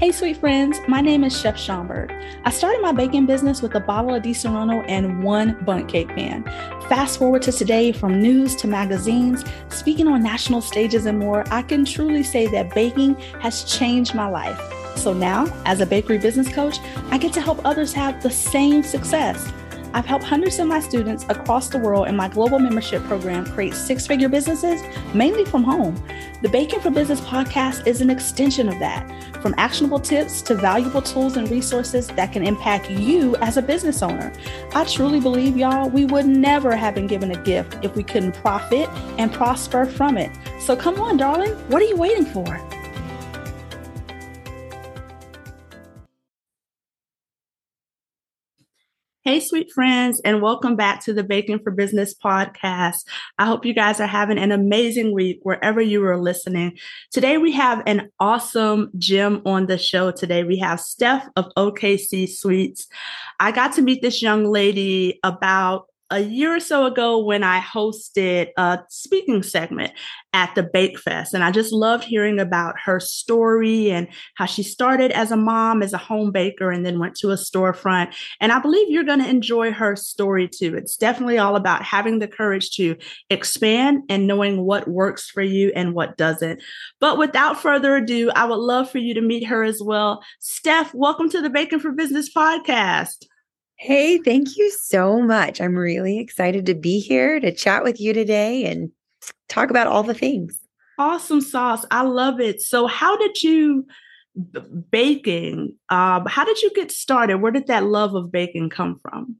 Hey, sweet friends, my name is Chef Schomburg. I started my baking business with a bottle of Disaronno and one Bundt cake pan. Fast forward to today, from news to magazines, speaking on national stages and more, I can truly say that baking has changed my life. So now, as a bakery business coach, I get to help others have the same success. I've helped hundreds of my students across the world in my global membership program create six figure businesses, mainly from home. The Baking for Business podcast is an extension of that, from actionable tips to valuable tools and resources that can impact you as a business owner. I truly believe, y'all, we would never have been given a gift if we couldn't profit and prosper from it. So come on, darling, what are you waiting for? Hey, sweet friends, and welcome back to the Baking for Business podcast. I hope you guys are having an amazing week wherever you are listening. Today, we have an awesome gem on the show. Today, we have Stef of OKC Sweets. I got to meet this young lady about a year or so ago when I hosted a speaking segment at the Bake Fest. And I just loved hearing about her story and how she started as a mom, as a home baker, and then went to a storefront. And I believe you're going to enjoy her story too. It's definitely all about having the courage to expand and knowing what works for you and what doesn't. But without further ado, I would love for you to meet her as well. Stef, welcome to the Baking for Business podcast. Hey, thank you so much. I'm really excited to be here to chat with you today and talk about all the things. Awesome sauce. I love it. So, how did you baking? Um, how did you get started? Where did that love of baking come from?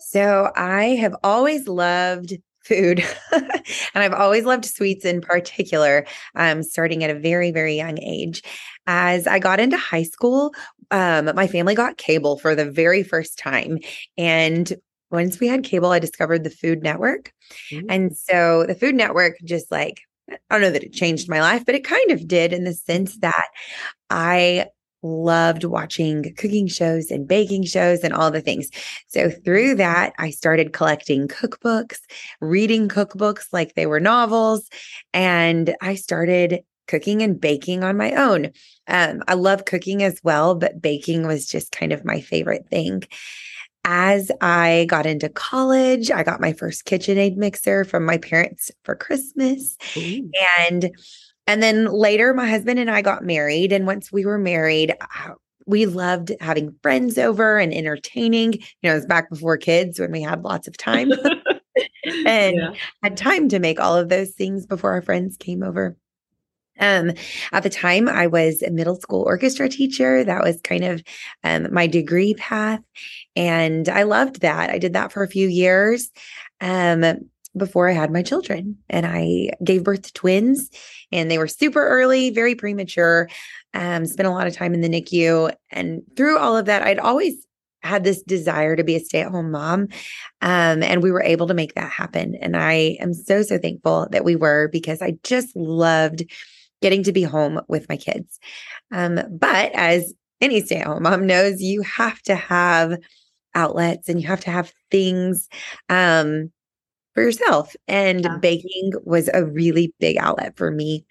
So, I have always loved food and I've always loved sweets in particular, um, starting at a very, very young age. As I got into high school, um, my family got cable for the very first time. And once we had cable, I discovered the Food Network. Mm-hmm. And so the Food Network just like, I don't know that it changed my life, but it kind of did in the sense that I loved watching cooking shows and baking shows and all the things. So through that, I started collecting cookbooks, reading cookbooks like they were novels, and I started cooking and baking on my own. Um, I love cooking as well, but baking was just kind of my favorite thing. As I got into college, I got my first KitchenAid mixer from my parents for Christmas. Ooh. And and then later my husband and I got married and once we were married, uh, we loved having friends over and entertaining. You know, it was back before kids when we had lots of time and yeah. had time to make all of those things before our friends came over. Um, at the time, I was a middle school orchestra teacher. That was kind of um, my degree path. And I loved that. I did that for a few years um, before I had my children. And I gave birth to twins, and they were super early, very premature. Um, spent a lot of time in the NICU. And through all of that, I'd always had this desire to be a stay at home mom. Um, and we were able to make that happen. And I am so, so thankful that we were because I just loved getting to be home with my kids. Um, but as any stay at home mom knows, you have to have outlets and you have to have things um, for yourself. And yeah. baking was a really big outlet for me.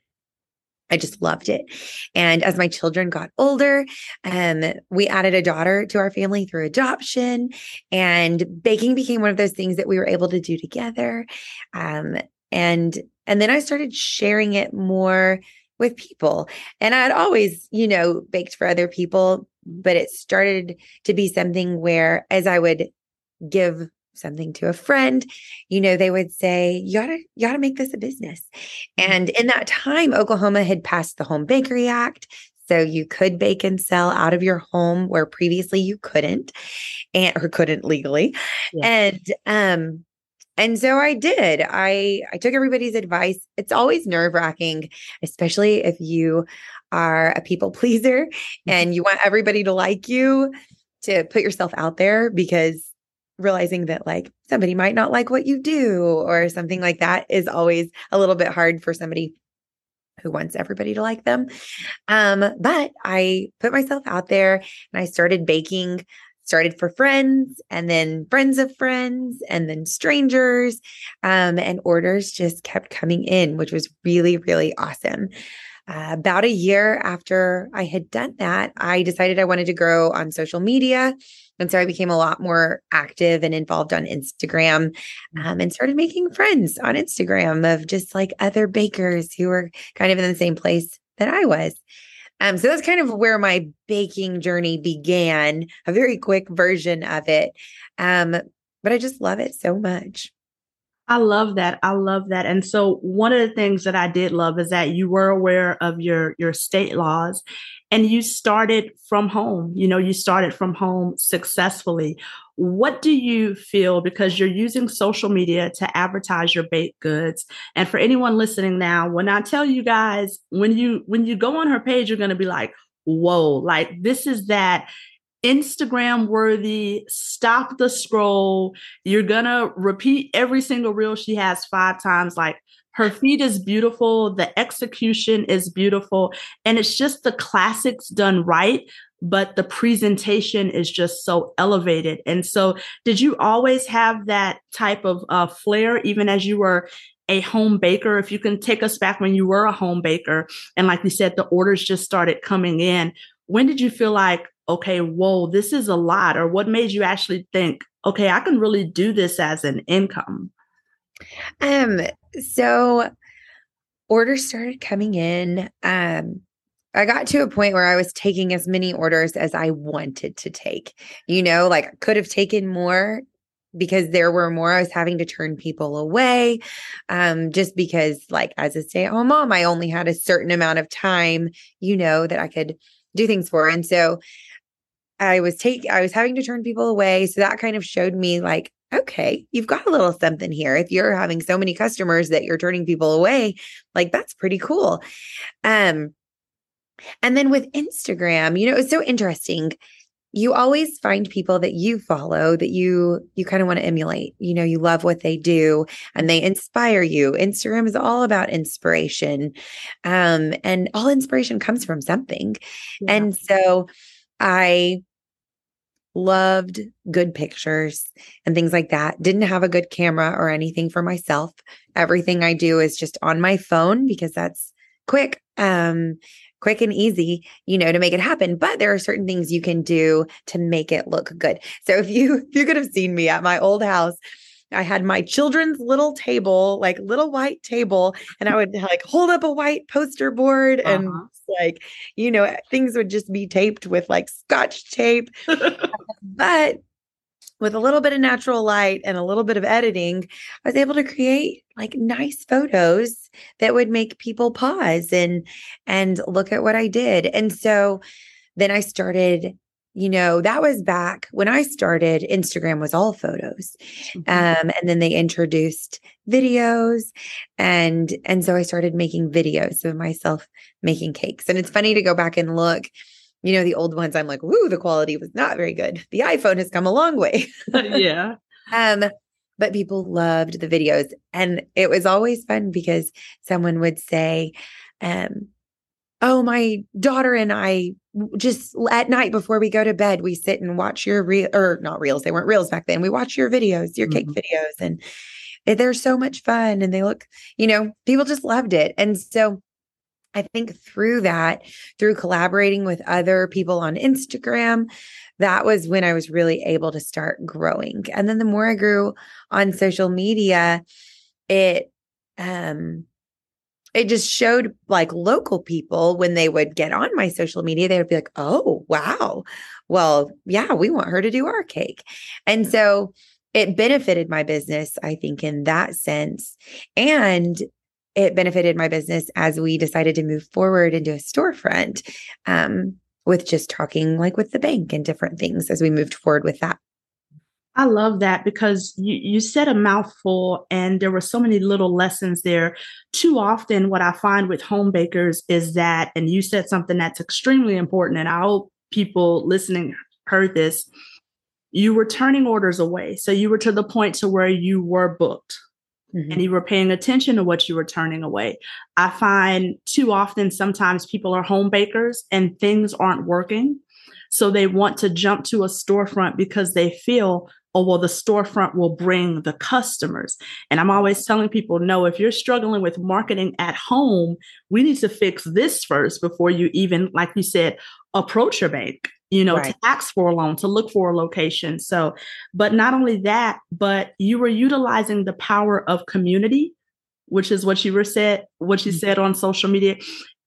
I just loved it. And as my children got older, um, we added a daughter to our family through adoption, and baking became one of those things that we were able to do together. Um, and and then I started sharing it more with people. And I'd always, you know, baked for other people, but it started to be something where as I would give something to a friend, you know, they would say, you gotta, you gotta make this a business. Mm-hmm. And in that time, Oklahoma had passed the Home Bakery Act. So you could bake and sell out of your home where previously you couldn't and or couldn't legally. Yeah. And um and so I did. I I took everybody's advice. It's always nerve-wracking, especially if you are a people pleaser mm-hmm. and you want everybody to like you to put yourself out there because realizing that like somebody might not like what you do or something like that is always a little bit hard for somebody who wants everybody to like them. Um, but I put myself out there and I started baking started for friends and then friends of friends and then strangers. Um, and orders just kept coming in, which was really, really awesome. Uh, about a year after I had done that, I decided I wanted to grow on social media. And so I became a lot more active and involved on Instagram um, and started making friends on Instagram of just like other bakers who were kind of in the same place that I was. Um, so that's kind of where my baking journey began, a very quick version of it. Um, but I just love it so much. I love that. I love that. And so one of the things that I did love is that you were aware of your your state laws and you started from home. You know, you started from home successfully. What do you feel because you're using social media to advertise your baked goods? And for anyone listening now, when I tell you guys when you when you go on her page you're going to be like, "Whoa, like this is that Instagram worthy, stop the scroll. You're gonna repeat every single reel she has five times. Like her feed is beautiful, the execution is beautiful, and it's just the classics done right. But the presentation is just so elevated. And so, did you always have that type of uh, flair, even as you were a home baker? If you can take us back when you were a home baker, and like you said, the orders just started coming in. When did you feel like, okay, whoa, this is a lot? Or what made you actually think, okay, I can really do this as an income? Um, so orders started coming in. Um, I got to a point where I was taking as many orders as I wanted to take. You know, like I could have taken more because there were more I was having to turn people away um just because like as a stay-at-home mom I only had a certain amount of time you know that I could do things for and so I was taking, I was having to turn people away. So that kind of showed me like, okay, you've got a little something here. If you're having so many customers that you're turning people away, like that's pretty cool. Um, and then with Instagram, you know, it's so interesting. You always find people that you follow that you you kind of want to emulate. You know, you love what they do and they inspire you. Instagram is all about inspiration. Um, and all inspiration comes from something. Yeah. And so I loved good pictures and things like that. Didn't have a good camera or anything for myself. Everything I do is just on my phone because that's quick. Um quick and easy, you know, to make it happen. But there are certain things you can do to make it look good. So if you you could have seen me at my old house, I had my children's little table, like little white table, and I would like hold up a white poster board uh-huh. and like, you know, things would just be taped with like scotch tape. but with a little bit of natural light and a little bit of editing, I was able to create like nice photos that would make people pause and and look at what I did. And so then I started you know that was back when i started instagram was all photos mm-hmm. um, and then they introduced videos and and so i started making videos of myself making cakes and it's funny to go back and look you know the old ones i'm like woo the quality was not very good. The iphone has come a long way. Yeah. Um but people loved the videos and it was always fun because someone would say um oh my daughter and i just at night before we go to bed we sit and watch your real or not reels they weren't reels back then. We watch your videos your cake mm-hmm. videos and they're so much fun and they look you know people just loved it. And so i think through that through collaborating with other people on instagram that was when i was really able to start growing. And then the more i grew on social media it um it just showed like local people when they would get on my social media, they would be like, oh, wow. Well, yeah, we want her to do our cake. And so it benefited my business, I think, in that sense. And it benefited my business as we decided to move forward into a storefront um, with just talking like with the bank and different things as we moved forward with that. I love that because you, you said a mouthful and there were so many little lessons there. Too often, what I find with home bakers is that, and you said something that's extremely important, and I hope people listening heard this. You were turning orders away. So you were to the point to where you were booked mm-hmm. and you were paying attention to what you were turning away. I find too often sometimes people are home bakers and things aren't working. So they want to jump to a storefront because they feel oh, well, the storefront will bring the customers. And I'm always telling people, no, if you're struggling with marketing at home, we need to fix this first before you even, like you said, approach your bank, you know, right. to ask for a loan, to look for a location. So, but not only that, but you were utilizing the power of community, which is what you were said, what you mm-hmm. said on social media.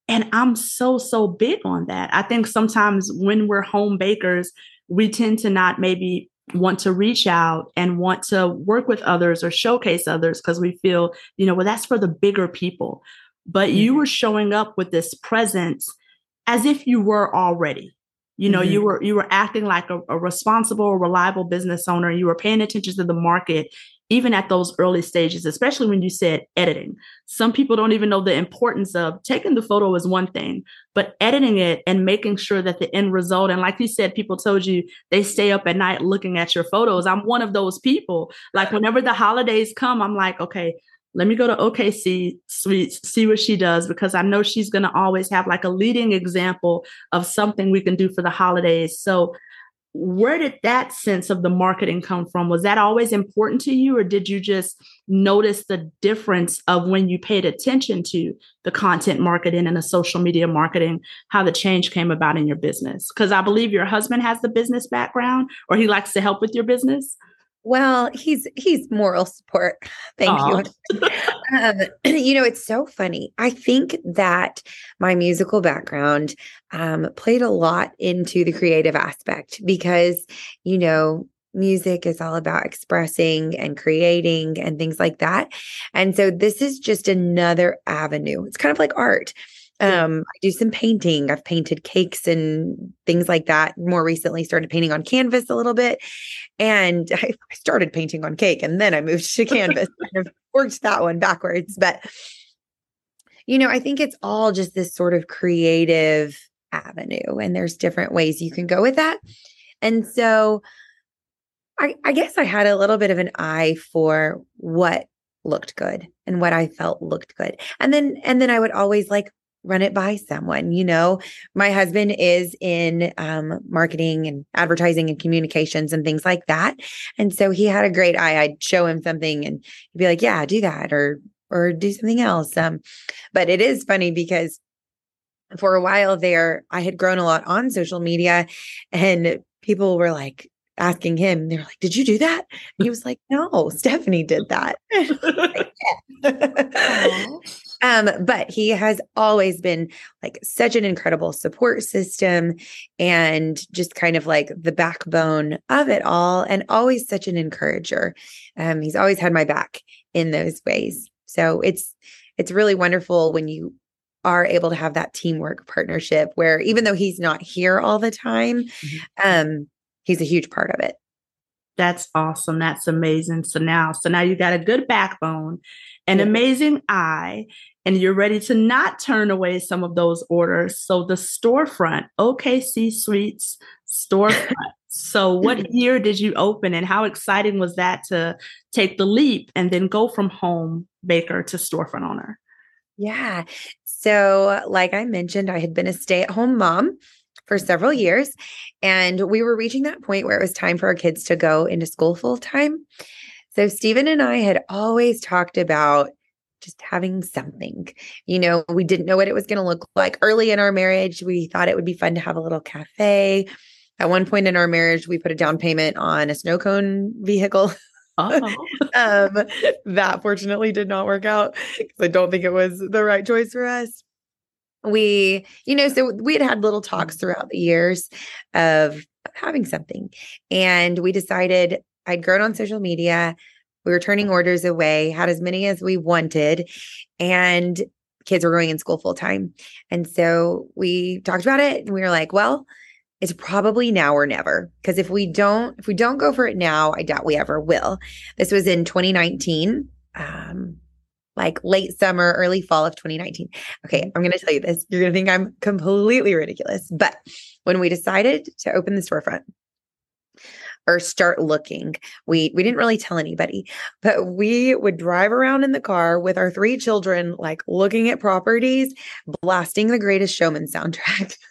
And I'm so, so big on that. I think sometimes when we're home bakers, we tend to not maybe want to reach out and want to work with others or showcase others because we feel, you know, well, that's for the bigger people. But mm-hmm. you were showing up with this presence as if you were already. You know, mm-hmm. you were you were acting like a, a responsible, reliable business owner. You were paying attention to the market even at those early stages, especially when you said editing. Some people don't even know the importance of taking the photo is one thing, but editing it and making sure that the end result, and like you said, people told you they stay up at night looking at your photos. I'm one of those people. Like whenever the holidays come, I'm like, okay, let me go to OKC Sweets, see what she does, because I know she's going to always have like a leading example of something we can do for the holidays. So where did that sense of the marketing come from? Was that always important to you, or did you just notice the difference of when you paid attention to the content marketing and the social media marketing, how the change came about in your business? Because I believe your husband has the business background or he likes to help with your business. Well, he's he's moral support. Thank Aww. you. um, you know, it's so funny. I think that my musical background um, played a lot into the creative aspect because, you know, music is all about expressing and creating and things like that. And so this is just another avenue. It's kind of like art. Um, I do some painting. I've painted cakes and things like that. More recently, started painting on canvas a little bit. And I, started painting on cake and then I moved to canvas. kind of worked that one backwards. But, you know, I think it's all just this sort of creative avenue. And there's different ways you can go with that. And so I, I guess I had a little bit of an eye for what looked good and what I felt looked good. And then and then I would always like run it by someone you know my husband is in um, marketing and advertising and communications and things like that and so he had a great eye i'd show him something and he'd be like yeah do that or or do something else um but it is funny because for a while there i had grown a lot on social media and people were like asking him, they're like, Did you do that? And he was like, No, Stephanie did that. um, but he has always been like such an incredible support system and just kind of like the backbone of it all, and always such an encourager. Um, he's always had my back in those ways. So it's it's really wonderful when you are able to have that teamwork partnership where even though he's not here all the time, mm-hmm. um, he's a huge part of it. That's awesome. That's amazing. So now, so now you got a good backbone, an amazing eye, and you're ready to not turn away some of those orders. So the storefront, OKC Sweets storefront. so what year did you open and how exciting was that to take the leap and then go from home baker to storefront owner? Yeah. So, like I mentioned, I had been a stay at home mom for several years. And we were reaching that point where it was time for our kids to go into school full time. So Stephen and I had always talked about just having something. You know, we didn't know what it was going to look like. Early in our marriage, we thought it would be fun to have a little cafe. At one point in our marriage, we put a down payment on a snow cone vehicle. Oh. um, that fortunately did not work out because I don't think it was the right choice for us we you know so we had had little talks mm-hmm. throughout the years of having something and we decided i'd grown on social media. We were turning orders away had as many as we wanted and kids were going in school full time. And so we talked about it and we were like well it's probably now or never because if we don't if we don't go for it now i doubt we ever will. This was in 2019 um like late summer, early fall of 2019. Okay. I'm going to tell you this. You're going to think I'm completely ridiculous. But when we decided to open the storefront, or start looking. We we didn't really tell anybody, but we would drive around in the car with our three children like looking at properties, blasting the greatest showman soundtrack.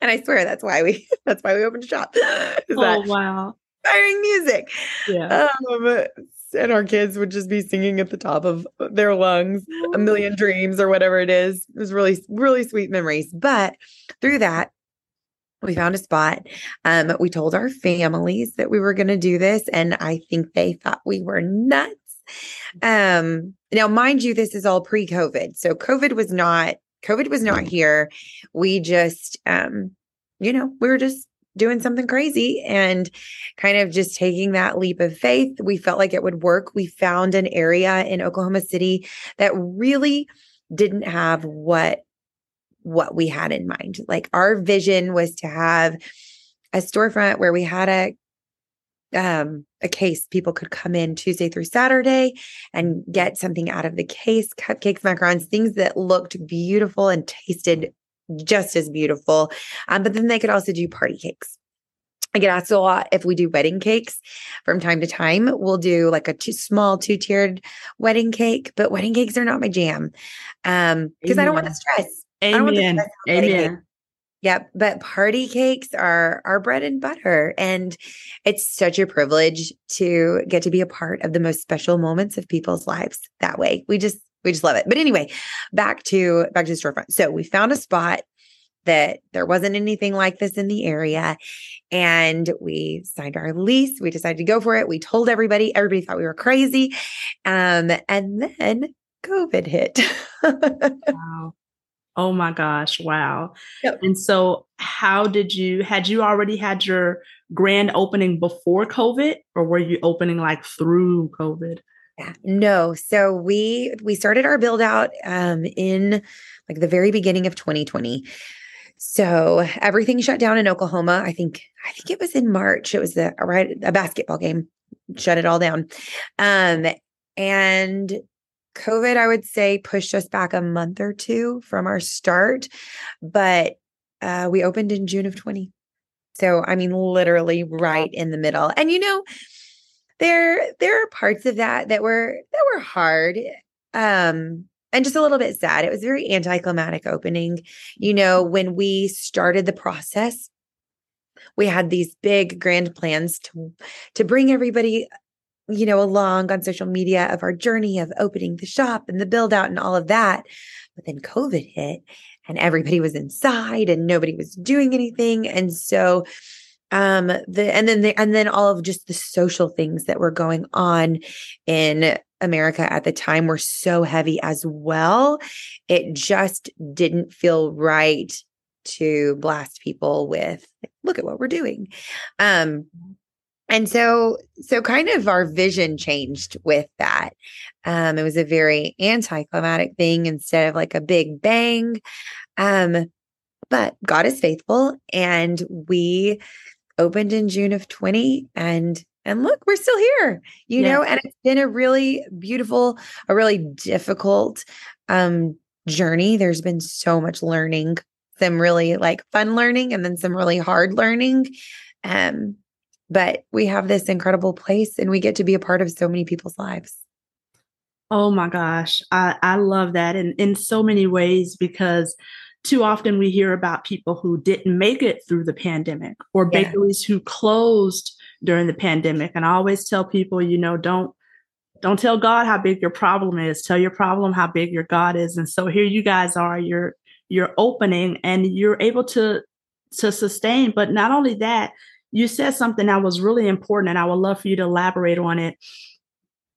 and I swear that's why we that's why we opened a shop. oh wow. Inspiring music. Yeah. Um, and our kids would just be singing at the top of their lungs a million dreams or whatever it is. It was really, really sweet memories. But through that, we found a spot. Um, we told our families that we were going to do this, and I think they thought we were nuts. Um, now, mind you, this is all pre-COVID, so COVID was not COVID was not here. We just, um, you know, we were just doing something crazy and kind of just taking that leap of faith. We felt like it would work. We found an area in Oklahoma City that really didn't have what what we had in mind. Like our vision was to have a storefront where we had a um a case people could come in Tuesday through Saturday and get something out of the case, cupcakes, macarons, things that looked beautiful and tasted just as beautiful. Um, but then they could also do party cakes. I get asked a lot if we do wedding cakes from time to time. We'll do like a two, small two tiered wedding cake, but wedding cakes are not my jam um because I don't want the stress. Amen. Amen. Yep, but party cakes are our bread and butter and it's such a privilege to get to be a part of the most special moments of people's lives that way. We just we just love it. But anyway, back to back to the storefront. So we found a spot that there wasn't anything like this in the area. And we signed our lease. We decided to go for it. We told everybody, everybody thought we were crazy. Um, and then COVID hit. wow. Oh my gosh. Wow. Yep. And so how did you had you already had your grand opening before COVID or were you opening like through COVID? Yeah. No. So we we started our build out um in like the very beginning of 2020. So everything shut down in Oklahoma. I think I think it was in March. It was the right a basketball game shut it all down. Um and COVID I would say pushed us back a month or two from our start, but uh we opened in June of 20. So I mean literally right in the middle. And you know, there there are parts of that that were that were hard um and just a little bit sad. It was very anticlimactic opening. You know when we started the process we had these big grand plans to to bring everybody you know along on social media of our journey of opening the shop and the build out and all of that. But then covid hit and everybody was inside and nobody was doing anything. And so um the and then the and then all of just the social things that were going on in America at the time were so heavy as well. It just didn't feel right to blast people with look at what we're doing. Um and so so kind of our vision changed with that. Um it was a very anticlimactic thing instead of like a big bang. Um but God is faithful and we opened in June of 20 and and look we're still here you yeah. know and it's been a really beautiful a really difficult um journey there's been so much learning some really like fun learning and then some really hard learning um but we have this incredible place and we get to be a part of so many people's lives oh my gosh i i love that in in so many ways because too often we hear about people who didn't make it through the pandemic or bakeries yeah. who closed during the pandemic. And i always tell people you know don't don't tell god how big your problem is. Tell your problem how big your god is. And so here you guys are you're you're opening and you're able to to sustain. But not only that you said something that was really important and i would love for you to elaborate on it.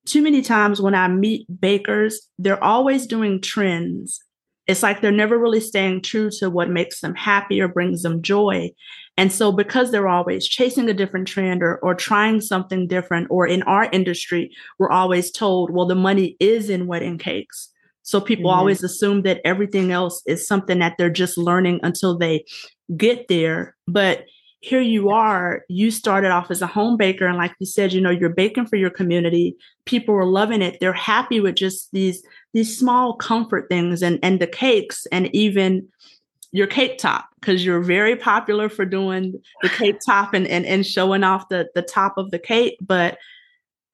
Too many times when i meet bakers they're always doing trends it's like they're never really staying true to what makes them happy or brings them joy. And so because they're always chasing a different trend or, or trying something different, or in our industry, we're always told, well, the money is in wedding cakes. So people mm-hmm. always assume that everything else is something that they're just learning until they get there. But here you are, you started off as a home baker. And like you said, you know, you're baking for your community. People are loving it. They're happy with just these, these small comfort things and, and the cakes and even your cake top, because you're very popular for doing the cake top and, and, and showing off the, the top of the cake. But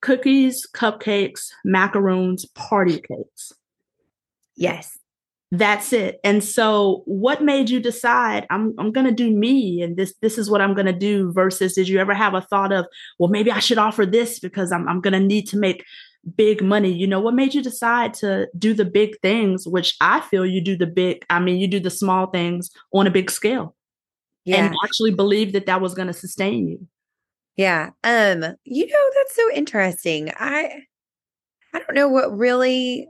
cookies, cupcakes, macaroons, party cakes. Yes. That's it. And so what made you decide I'm I'm going to do me and this this is what I'm going to do versus did you ever have a thought of well maybe I should offer this because I'm I'm going to need to make big money. You know, what made you decide to do the big things which I feel you do the big I mean you do the small things on a big scale. Yeah. And actually believe that that was going to sustain you. Yeah. Um you know that's so interesting. I I don't know what really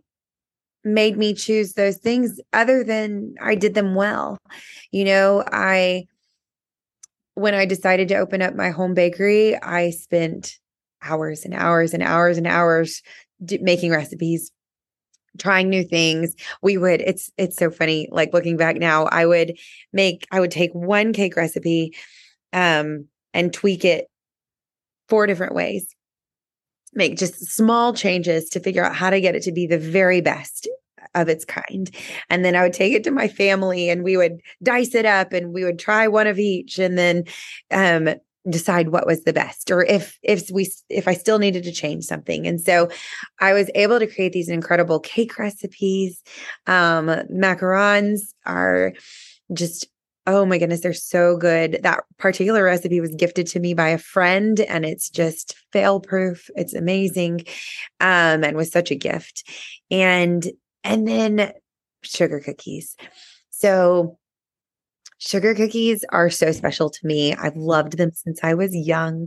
made me choose those things other than I did them well. You know, I when I decided to open up my home bakery, I spent hours and hours and hours and hours d- making recipes trying new things we would it's it's so funny like looking back now i would make i would take one cake recipe um and tweak it four different ways make just small changes to figure out how to get it to be the very best of its kind. And then I would take it to my family and we would dice it up and we would try one of each and then um, decide what was the best or if if we if I still needed to change something. And so I was able to create these incredible cake recipes. Um macarons are just Oh my goodness, they're so good. That particular recipe was gifted to me by a friend and it's just fail proof. It's amazing. Um, and was such a gift. And and then sugar cookies. So sugar cookies are so special to me. I've loved them since I was young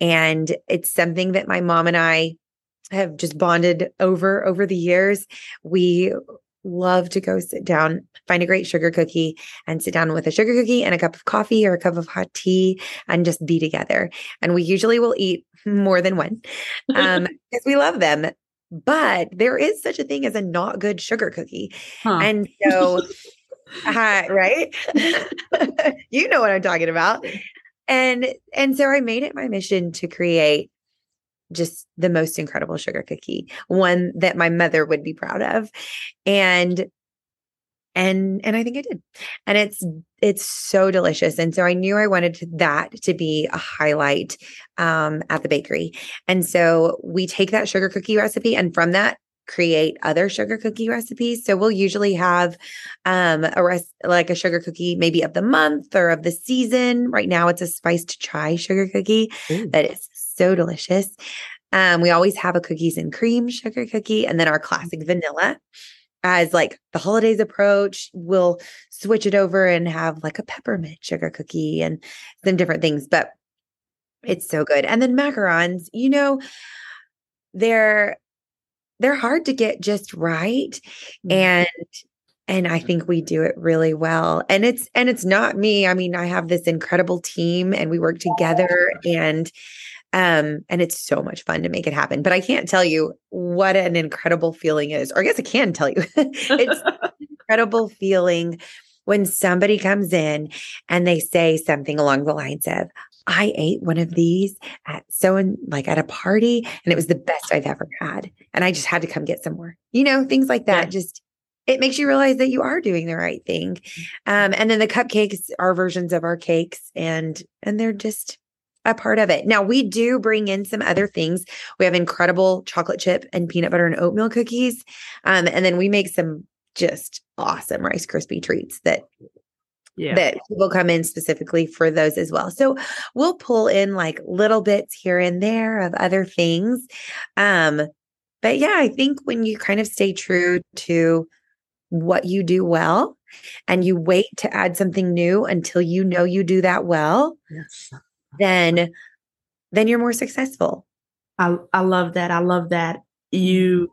and it's something that my mom and I have just bonded over over the years. We love to go sit down, find a great sugar cookie, and sit down with a sugar cookie and a cup of coffee or a cup of hot tea and just be together. And we usually will eat more than one um, because we love them. But there is such a thing as a not good sugar cookie. Huh. And so, uh, right? you know what I'm talking about. And and so I made it my mission to create just the most incredible sugar cookie, one that my mother would be proud of. And and and I think I did. And it's it's so delicious. And so I knew I wanted that to be a highlight um, at the bakery. And so we take that sugar cookie recipe and from that create other sugar cookie recipes. So we'll usually have um a rest like a sugar cookie maybe of the month or of the season. Right now it's a spiced chai sugar cookie Ooh. that is so delicious. Um, we always have a cookies and cream sugar cookie and then our classic vanilla. As like the holidays approach, we'll switch it over and have like a peppermint sugar cookie and some different things. But it's so good. And then macarons, you know, they're they're hard to get just right. Mm-hmm. And and I think we do it really well. And it's and it's not me. I mean, I have this incredible team and we work together and um, and it's so much fun to make it happen. But I can't tell you what an incredible feeling is. Or I guess I can tell you. it's incredible feeling when somebody comes in and they say something along the lines of, I ate one of these at so and like at a party and it was the best I've ever had. And I just had to come get some more. You know, things like that. Yeah. Just it makes you realize that you are doing the right thing. Mm. Um, and then the cupcakes are versions of our cakes and and they're just a part of it. Now, we do bring in some other things. We have incredible chocolate chip and peanut butter and oatmeal cookies. Um, and then we make some just awesome Rice Krispie treats that yeah. that people come in specifically for those as well. So we'll pull in like little bits here and there of other things. Um, but yeah, I think when you kind of stay true to what you do well and you wait to add something new until you know you do that well, yes then then you're more successful. I I love that. I love that you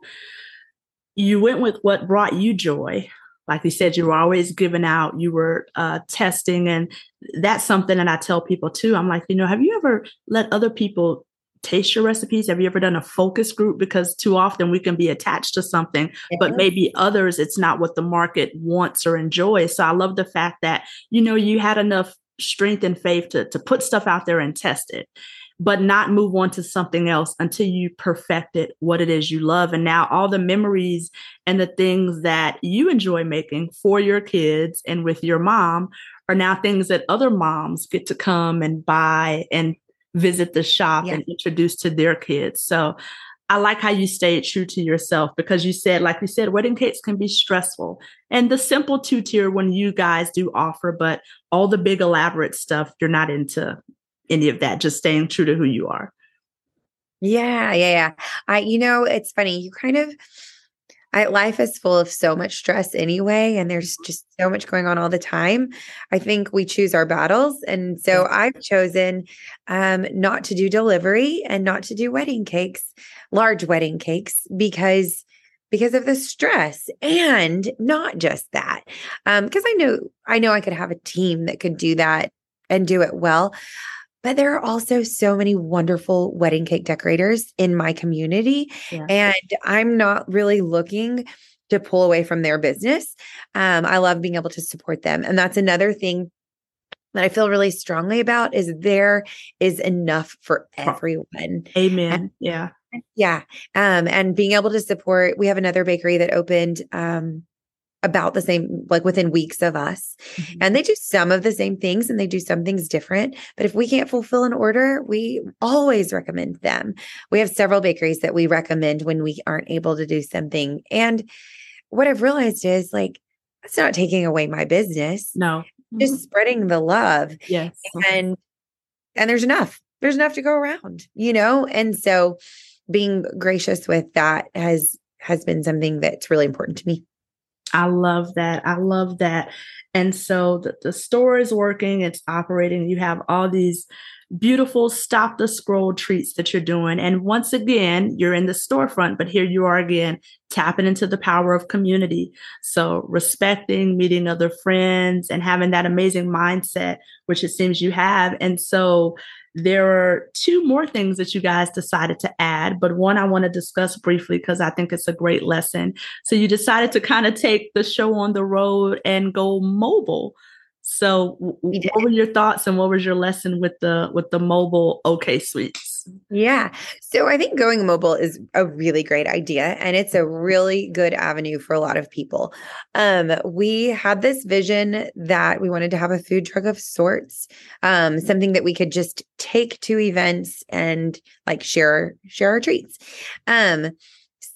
you went with what brought you joy. Like you said, you were always giving out, you were uh, testing. And that's something that I tell people too. I'm like, you know, have you ever let other people taste your recipes? Have you ever done a focus group? Because too often we can be attached to something, but maybe others, it's not what the market wants or enjoys. So I love the fact that, you know, you had enough strength and faith to, to put stuff out there and test it, but not move on to something else until you perfected what it is you love. And now all the memories and the things that you enjoy making for your kids and with your mom are now things that other moms get to come and buy and visit the shop yeah. and introduce to their kids. So I like how you stayed true to yourself because you said, like you said, wedding cakes can be stressful. And the simple two tier when you guys do offer, but all the big elaborate stuff, you're not into any of that, just staying true to who you are. Yeah, yeah, yeah. I, you know, it's funny. You kind of, I, life is full of so much stress anyway, and there's just so much going on all the time. I think we choose our battles, and so I've chosen um, not to do delivery and not to do wedding cakes, large wedding cakes, because because of the stress and not just that um because i know i know i could have a team that could do that and do it well but there are also so many wonderful wedding cake decorators in my community. Yeah. And I'm not really looking to pull away from their business. Um, I love being able to support them. And that's another thing that I feel really strongly about is there is enough for everyone. Amen. And, yeah. Yeah. Um, and being able to support, we have another bakery that opened um about the same, like within weeks of us. Mm-hmm. And they do some of the same things and they do some things different. But if we can't fulfill an order, we always recommend them. We have several bakeries that we recommend when we aren't able to do something. And what I've realized is like, it's not taking away my business. No. Mm-hmm. Just spreading the love. Yes. And and there's enough. There's enough to go around, you know? And so being gracious with that has has been something that's really important to me. I love that. I love that. And so the, the store is working, it's operating. You have all these beautiful stop the scroll treats that you're doing. And once again, you're in the storefront, but here you are again, tapping into the power of community. So respecting, meeting other friends, and having that amazing mindset, which it seems you have. And so there are two more things that you guys decided to add, but one I want to discuss briefly because I think it's a great lesson. So you decided to kind of take the show on the road and go mobile. So what were your thoughts and what was your lesson with the with the mobile OK Yeah. So I think going mobile is a really great idea and it's a really good avenue for a lot of people. Um, we had this vision that we wanted to have a food truck of sorts, um, something that we could just take to events and like share share our treats. Um,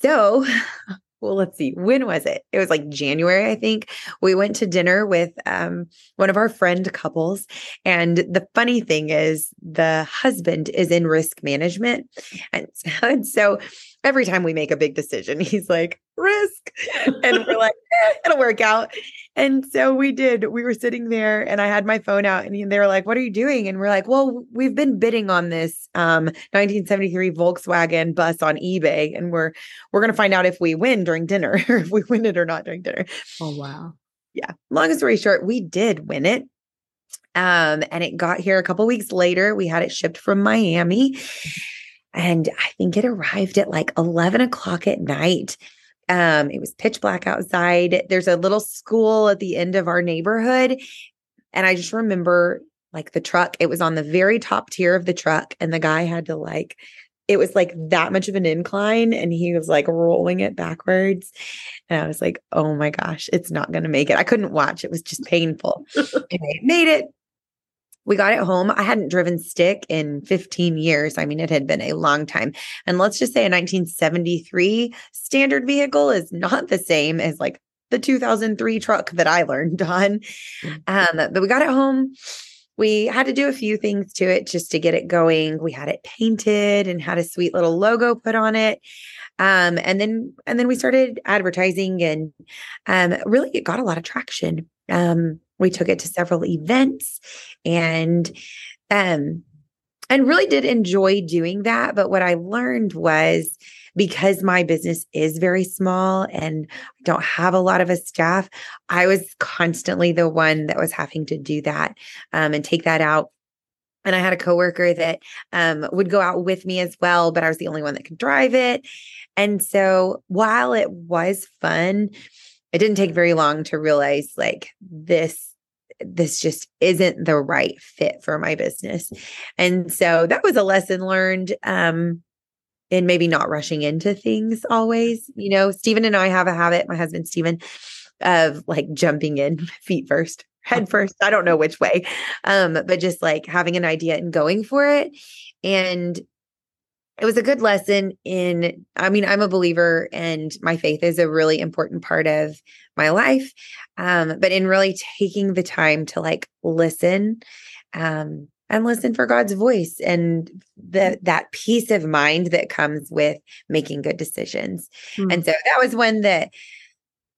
so well, let's see, when was it? It was like January, I think. We went to dinner with um, one of our friend couples. And the funny thing is, the husband is in risk management. And, and so every time we make a big decision, he's like, risk. And we're like, eh, it'll work out. And so we did. We were sitting there and I had my phone out and they were like, what are you doing? And we're like, well, we've been bidding on this um, 1973 Volkswagen bus on eBay and we're we're going to find out if we win during dinner or if we win it or not during dinner. Oh, wow. Yeah. Long story short, we did win it. Um, and it got here a couple weeks later. We had it shipped from Miami. And I think it arrived at like 11 o'clock at night. Um, it was pitch black outside. There's a little school at the end of our neighborhood. And I just remember like the truck, it was on the very top tier of the truck, and the guy had to like, it was like that much of an incline, and he was like rolling it backwards. And I was like, oh my gosh, it's not going to make it. I couldn't watch, it was just painful. and I made it we got it home. I hadn't driven stick in 15 years. I mean, it had been a long time. And let's just say a 1973 standard vehicle is not the same as like the 2003 truck that I learned on. Mm. Um, but we got it home. We had to do a few things to it just to get it going. We had it painted and had a sweet little logo put on it. Um, and then and then we started advertising and um, really it got a lot of traction. Um, we took it to several events and um and really did enjoy doing that but what i learned was because my business is very small and I don't have a lot of a staff, I was constantly the one that was having to do that um, and take that out. And I had a coworker that um, would go out with me as well, but I was the only one that could drive it. And so while it was fun, it didn't take very long to realize like this this just isn't the right fit for my business. And so that was a lesson learned um in maybe not rushing into things always. You know, Stephen and I have a habit, my husband Stephen, of like jumping in feet first, head first. I don't know which way. Um, but just like having an idea and going for it. And it was a good lesson in i mean i'm a believer and my faith is a really important part of my life um, but in really taking the time to like listen um, and listen for god's voice and the that peace of mind that comes with making good decisions. Mm-hmm. and so that was one that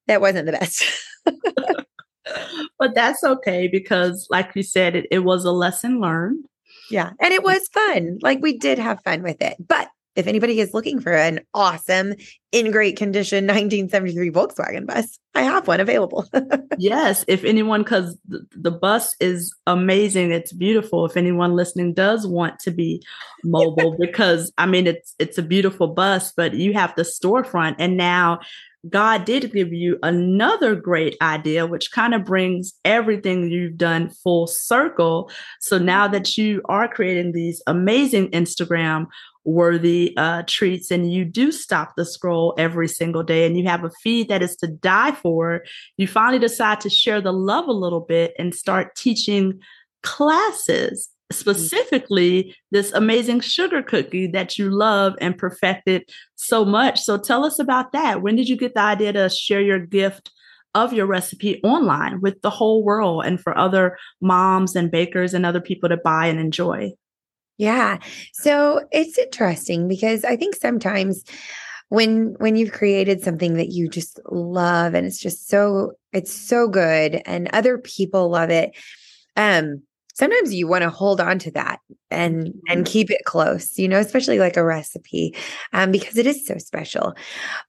that wasn't the best. But that's okay because like you said it, it was a lesson learned yeah. And it was fun. Like we did have fun with it. But if anybody is looking for an awesome, in great condition 1973 Volkswagen bus, I have one available. yes. If anyone, because the, the, bus is amazing, it's beautiful. If anyone listening does want to be mobile, because I mean, it's it's a beautiful bus, but you have the storefront, and now God did give you another great idea, which kind of brings everything you've done full circle. So now that you are creating these amazing Instagram worthy uh, treats and you do stop the scroll every single day and you have a feed that is to die for, you finally decide to share the love a little bit and start teaching classes. Specifically this amazing sugar cookie that you love and perfected so much. So tell us about that. When did you get the idea to share your gift of your recipe online with the whole world and for other moms and bakers and other people to buy and enjoy? Yeah. So it's interesting because I think sometimes when when you've created something that you just love and it's just so it's so good and other people love it um sometimes you want to hold on to that and and mm-hmm. keep it close you know especially like a recipe um, because it is so special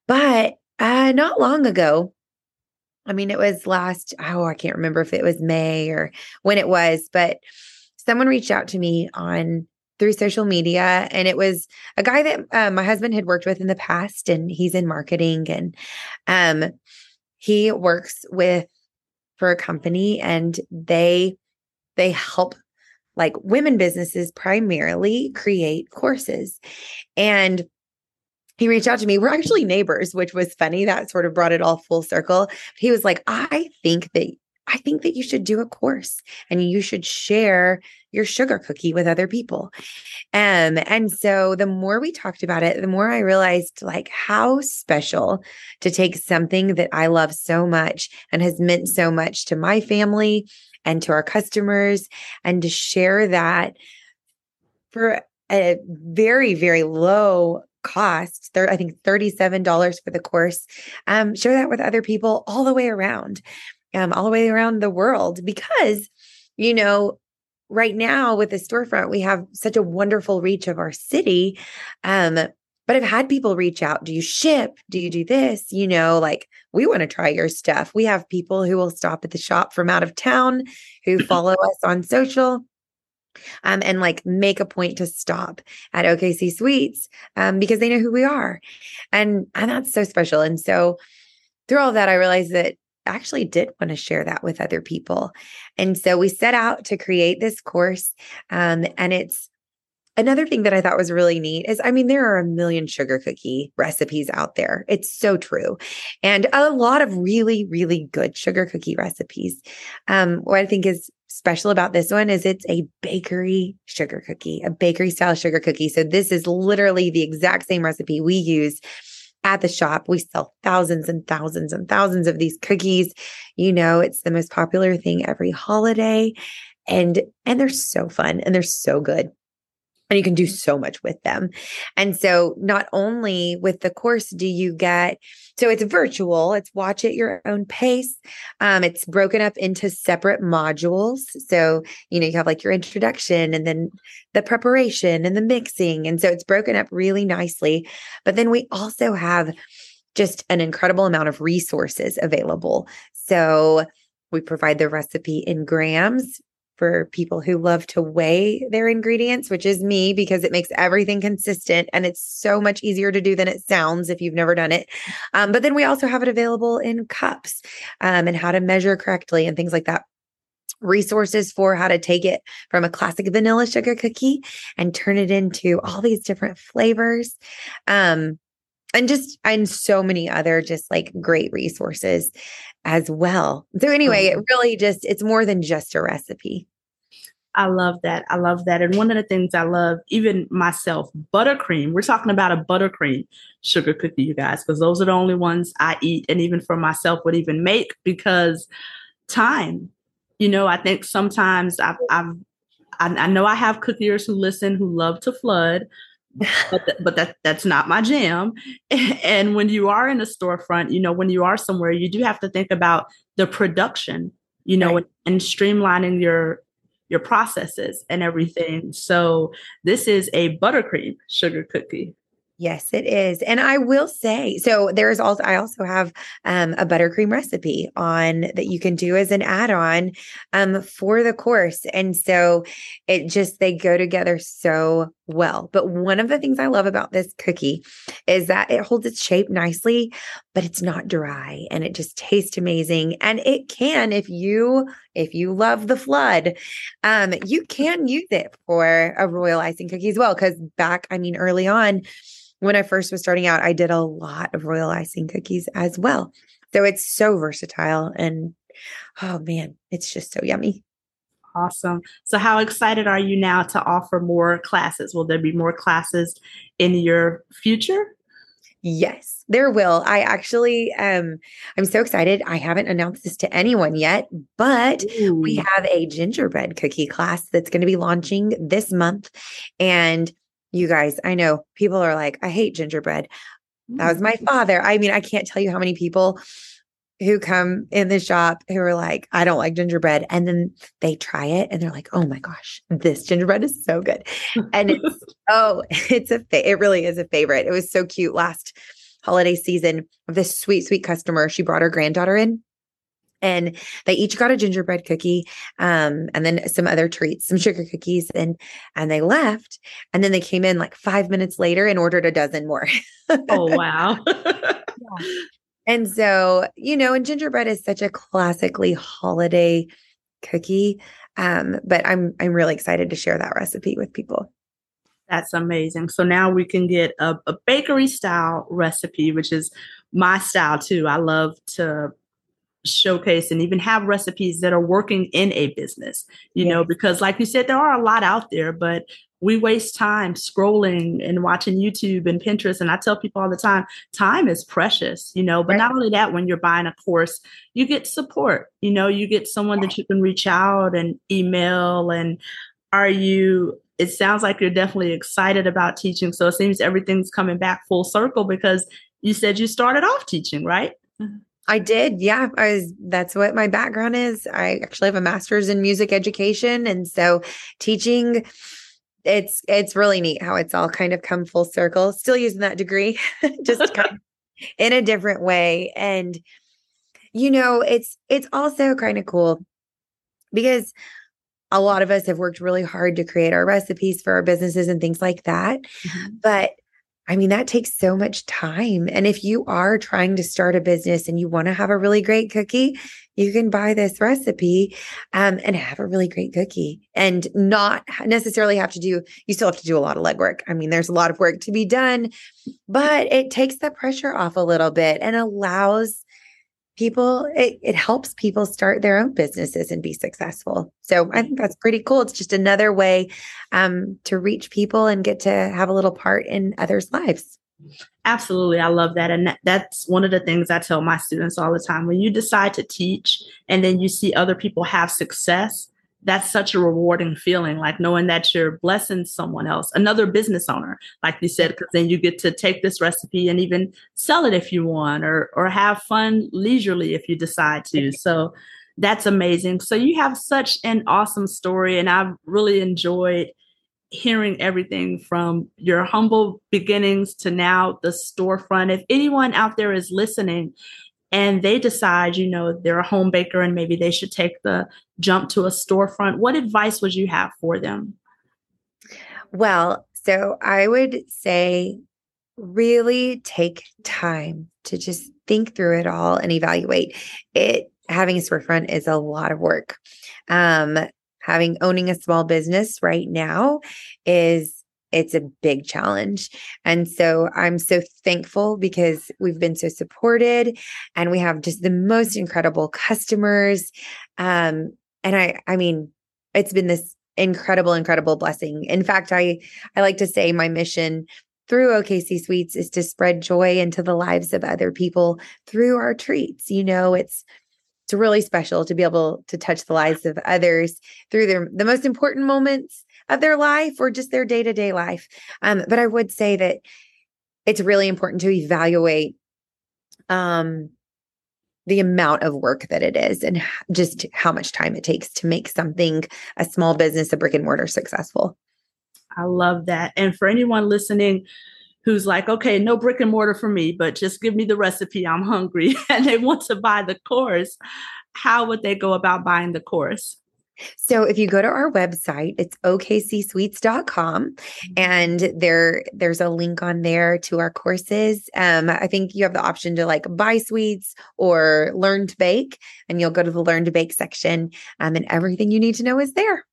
but uh, not long ago i mean it was last oh i can't remember if it was may or when it was but someone reached out to me on through social media and it was a guy that uh, my husband had worked with in the past and he's in marketing and um he works with for a company and they they help like women businesses primarily create courses. And he reached out to me. We're actually neighbors, which was funny. That sort of brought it all full circle. He was like, I think that I think that you should do a course and you should share your sugar cookie with other people. Um, and so the more we talked about it, the more I realized like how special to take something that I love so much and has meant so much to my family and to our customers and to share that for a very, very low cost i think $37 for the course um, share that with other people all the way around um, all the way around the world because you know right now with the storefront we have such a wonderful reach of our city um, but I've had people reach out. Do you ship? Do you do this? You know, like we want to try your stuff. We have people who will stop at the shop from out of town who follow us on social. Um, and like make a point to stop at OKC Sweets um, because they know who we are. And, and that's so special. And so through all that, I realized that I actually did want to share that with other people. And so we set out to create this course. Um, and it's Another thing that I thought was really neat is I mean, there are a million sugar cookie recipes out there. It's so true. And a lot of really, really good sugar cookie recipes. Um, what I think is special about this one is it's a bakery sugar cookie, a bakery style sugar cookie. So this is literally the exact same recipe we use at the shop. We sell thousands and thousands and thousands of these cookies. You know, it's the most popular thing every holiday. And and they're so fun and they're so good and you can do so much with them. And so, not only with the course do you get, so it's virtual, it's watch at your own pace. Um, it's broken up into separate modules. So, you know, you have like your introduction and then the preparation and the mixing. And so, it's broken up really nicely. But then we also have just an incredible amount of resources available. So, we provide the recipe in grams for people who love to weigh their ingredients, which is me because it makes everything consistent and it's so much easier to do than it sounds if you've never done it. Um, but then we also have it available in cups um, and how to measure correctly and things like that resources for how to take it from a classic vanilla sugar cookie and turn it into all these different flavors. Um, and just and so many other just like great resources as well. So anyway, it really just it's more than just a recipe. I love that. I love that. And one of the things I love, even myself, buttercream. We're talking about a buttercream sugar cookie, you guys, because those are the only ones I eat and even for myself would even make because time. You know, I think sometimes I've, I've I, I know I have cookiers who listen who love to flood, but, th- but that that's not my jam. And when you are in a storefront, you know, when you are somewhere, you do have to think about the production, you know, right. and, and streamlining your your processes and everything. So this is a buttercream sugar cookie. Yes, it is. And I will say, so there's also, I also have um, a buttercream recipe on that you can do as an add on um, for the course. And so it just, they go together so well. But one of the things I love about this cookie is that it holds its shape nicely, but it's not dry and it just tastes amazing. And it can, if you, if you love the flood, um, you can use it for a royal icing cookie as well. Cause back, I mean, early on, when I first was starting out, I did a lot of royal icing cookies as well. So it's so versatile and oh man, it's just so yummy. Awesome. So, how excited are you now to offer more classes? Will there be more classes in your future? Yes, there will. I actually um I'm so excited. I haven't announced this to anyone yet, but Ooh. we have a gingerbread cookie class that's going to be launching this month and you guys, I know people are like, I hate gingerbread. That was my mm. father. I mean, I can't tell you how many people who come in the shop who are like, I don't like gingerbread. And then they try it and they're like, oh my gosh, this gingerbread is so good. And it's, oh, it's a, fa- it really is a favorite. It was so cute last holiday season of this sweet, sweet customer. She brought her granddaughter in and they each got a gingerbread cookie um, and then some other treats some sugar cookies and and they left and then they came in like five minutes later and ordered a dozen more oh wow yeah. And so you know and gingerbread is such a classically holiday cookie um, but i'm i'm really excited to share that recipe with people that's amazing. So now we can get a, a bakery style recipe, which is my style too. I love to showcase and even have recipes that are working in a business, you yes. know, because like you said, there are a lot out there, but we waste time scrolling and watching YouTube and Pinterest. And I tell people all the time, time is precious, you know, but right. not only that, when you're buying a course, you get support, you know, you get someone that you can reach out and email. And are you, it sounds like you're definitely excited about teaching. So it seems everything's coming back full circle because you said you started off teaching, right? Mm-hmm. I did. Yeah. I was, that's what my background is. I actually have a master's in music education. And so teaching, it's, it's really neat how it's all kind of come full circle, still using that degree, just kind of in a different way. And, you know, it's, it's also kind of cool because a lot of us have worked really hard to create our recipes for our businesses and things like that. Mm-hmm. But I mean, that takes so much time. And if you are trying to start a business and you want to have a really great cookie, you can buy this recipe um, and have a really great cookie and not necessarily have to do, you still have to do a lot of legwork. I mean, there's a lot of work to be done, but it takes the pressure off a little bit and allows people it, it helps people start their own businesses and be successful. So i think that's pretty cool. It's just another way um, to reach people and get to have a little part in others lives. Absolutely. I love that. And that's one of the things i tell my students all the time. When you decide to teach and then you see other people have success that's such a rewarding feeling, like knowing that you're blessing someone else, another business owner, like you said, because then you get to take this recipe and even sell it if you want, or or have fun leisurely if you decide to. So that's amazing. So you have such an awesome story, and I've really enjoyed hearing everything from your humble beginnings to now the storefront. If anyone out there is listening and they decide, you know, they're a home baker and maybe they should take the jump to a storefront, what advice would you have for them? Well, so I would say really take time to just think through it all and evaluate it. Having a storefront is a lot of work. Um, having owning a small business right now is it's a big challenge. And so I'm so thankful because we've been so supported and we have just the most incredible customers. Um, and I, I mean, it's been this incredible, incredible blessing. In fact, I I like to say my mission through OKC Sweets is to spread joy into the lives of other people through our treats. You know, it's it's really special to be able to touch the lives of others through their the most important moments of their life or just their day-to-day life. Um, but I would say that it's really important to evaluate um the amount of work that it is and just how much time it takes to make something a small business a brick and mortar successful I love that. And for anyone listening who's like, okay, no brick and mortar for me, but just give me the recipe. I'm hungry and they want to buy the course. How would they go about buying the course? So if you go to our website, it's okcsweets.com mm-hmm. and there there's a link on there to our courses. Um, I think you have the option to like buy sweets or learn to bake and you'll go to the learn to bake section um, and everything you need to know is there.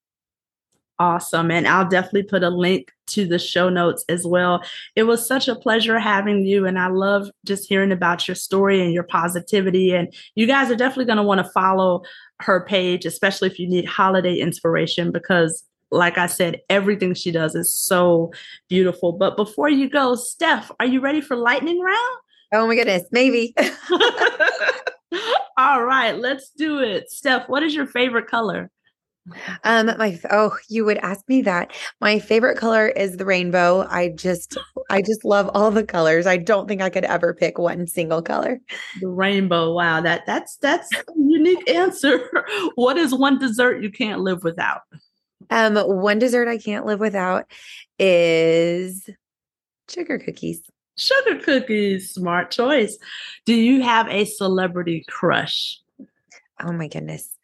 Awesome. And I'll definitely put a link to the show notes as well. It was such a pleasure having you. And I love just hearing about your story and your positivity. And you guys are definitely going to want to follow her page, especially if you need holiday inspiration, because like I said, everything she does is so beautiful. But before you go, Stef, are you ready for lightning round? Oh my goodness, maybe. All right, let's do it. Stef, what is your favorite color? Um, my oh, you would ask me that. My favorite color is the rainbow. I just, I just love all the colors. I don't think I could ever pick one single color. The rainbow. Wow, that that's that's a unique answer. what is one dessert you can't live without? Um, one dessert I can't live without is sugar cookies. Sugar cookies, smart choice. Do you have a celebrity crush? Oh my goodness.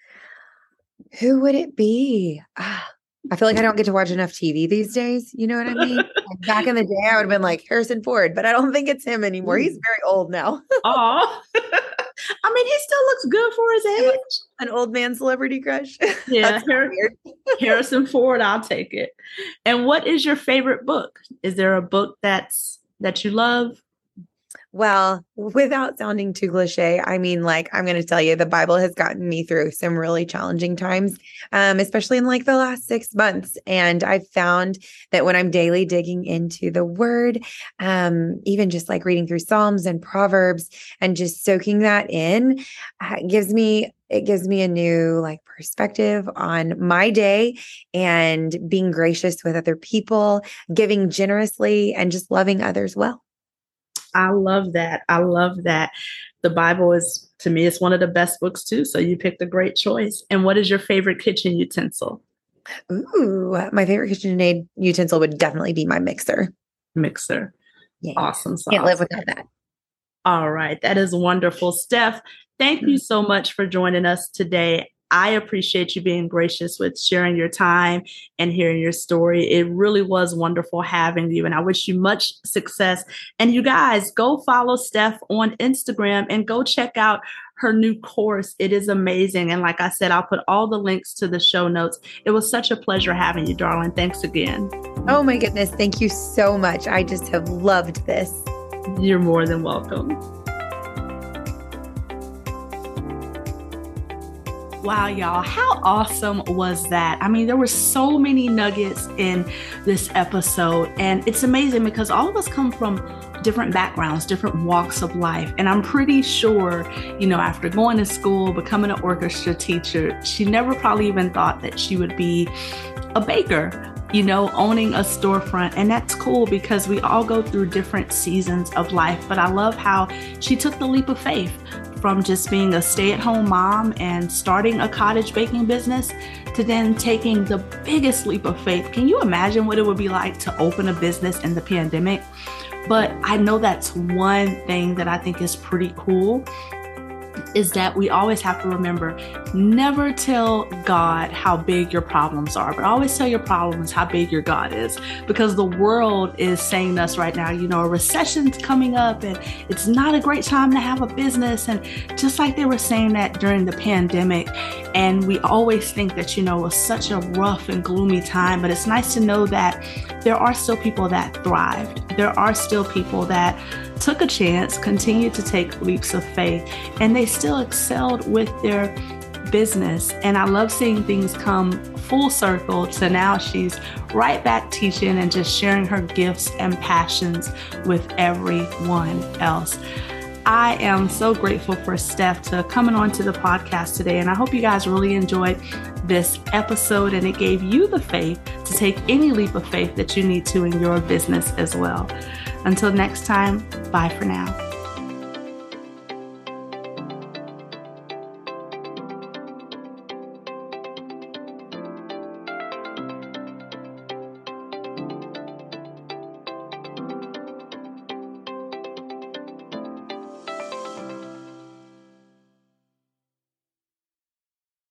Who would it be? Ah, I feel like I don't get to watch enough TV these days. You know what I mean? Back in the day, I would have been like Harrison Ford, but I don't think it's him anymore. He's very old now. Oh, I mean, he still looks good for his age. An old man celebrity crush. Yeah, Harrison Ford. I'll take it. And what is your favorite book? Is there a book that's that you love? Well, without sounding too cliche, I mean, like, I'm going to tell you, the Bible has gotten me through some really challenging times, um, especially in like the last six months. And I've found that when I'm daily digging into the word, um, even just like reading through Psalms and Proverbs and just soaking that in, uh, gives me it gives me a new like perspective on my day and being gracious with other people, giving generously, and just loving others well. I love that. I love that. The Bible is, to me, it's one of the best books too. So you picked a great choice. And what is your favorite kitchen utensil? Ooh, my favorite kitchen aid utensil would definitely be my mixer. Mixer. Yeah. Awesome. Sauce. Can't live without that. All right. That is wonderful. Stef, thank you mm. so much for joining us today. I appreciate you being gracious with sharing your time and hearing your story. It really was wonderful having you, and I wish you much success. And you guys, go follow Stef on Instagram and go check out her new course. It is amazing. And like I said, I'll put all the links to the show notes. It was such a pleasure having you, darling. Thanks again. Oh my goodness. Thank you so much. I just have loved this. You're more than welcome. Wow, y'all, how awesome was that? I mean, there were so many nuggets in this episode, and it's amazing because all of us come from different backgrounds, different walks of life. And I'm pretty sure, you know, after going to school, becoming an orchestra teacher, she never probably even thought that she would be a baker you know, owning a storefront. And that's cool because we all go through different seasons of life. But I love how she took the leap of faith from just being a stay at home mom and starting a cottage baking business to then taking the biggest leap of faith. Can you imagine what it would be like to open a business in the pandemic? But I know that's one thing that I think is pretty cool is that we always have to remember never tell God how big your problems are, but always tell your problems how big your God is. Because the world is saying us right now, you know, a recession's coming up and it's not a great time to have a business. And just like they were saying that during the pandemic, and we always think that, you know, it was such a rough and gloomy time, but it's nice to know that there are still people that thrived. There are still people that took a chance, continued to take leaps of faith, and they still excelled with their business. And I love seeing things come full circle So now she's right back teaching and just sharing her gifts and passions with everyone else. I am so grateful for Stef to coming on to the podcast today. And I hope you guys really enjoyed this episode and it gave you the faith to take any leap of faith that you need to in your business as well. Until next time, bye for now.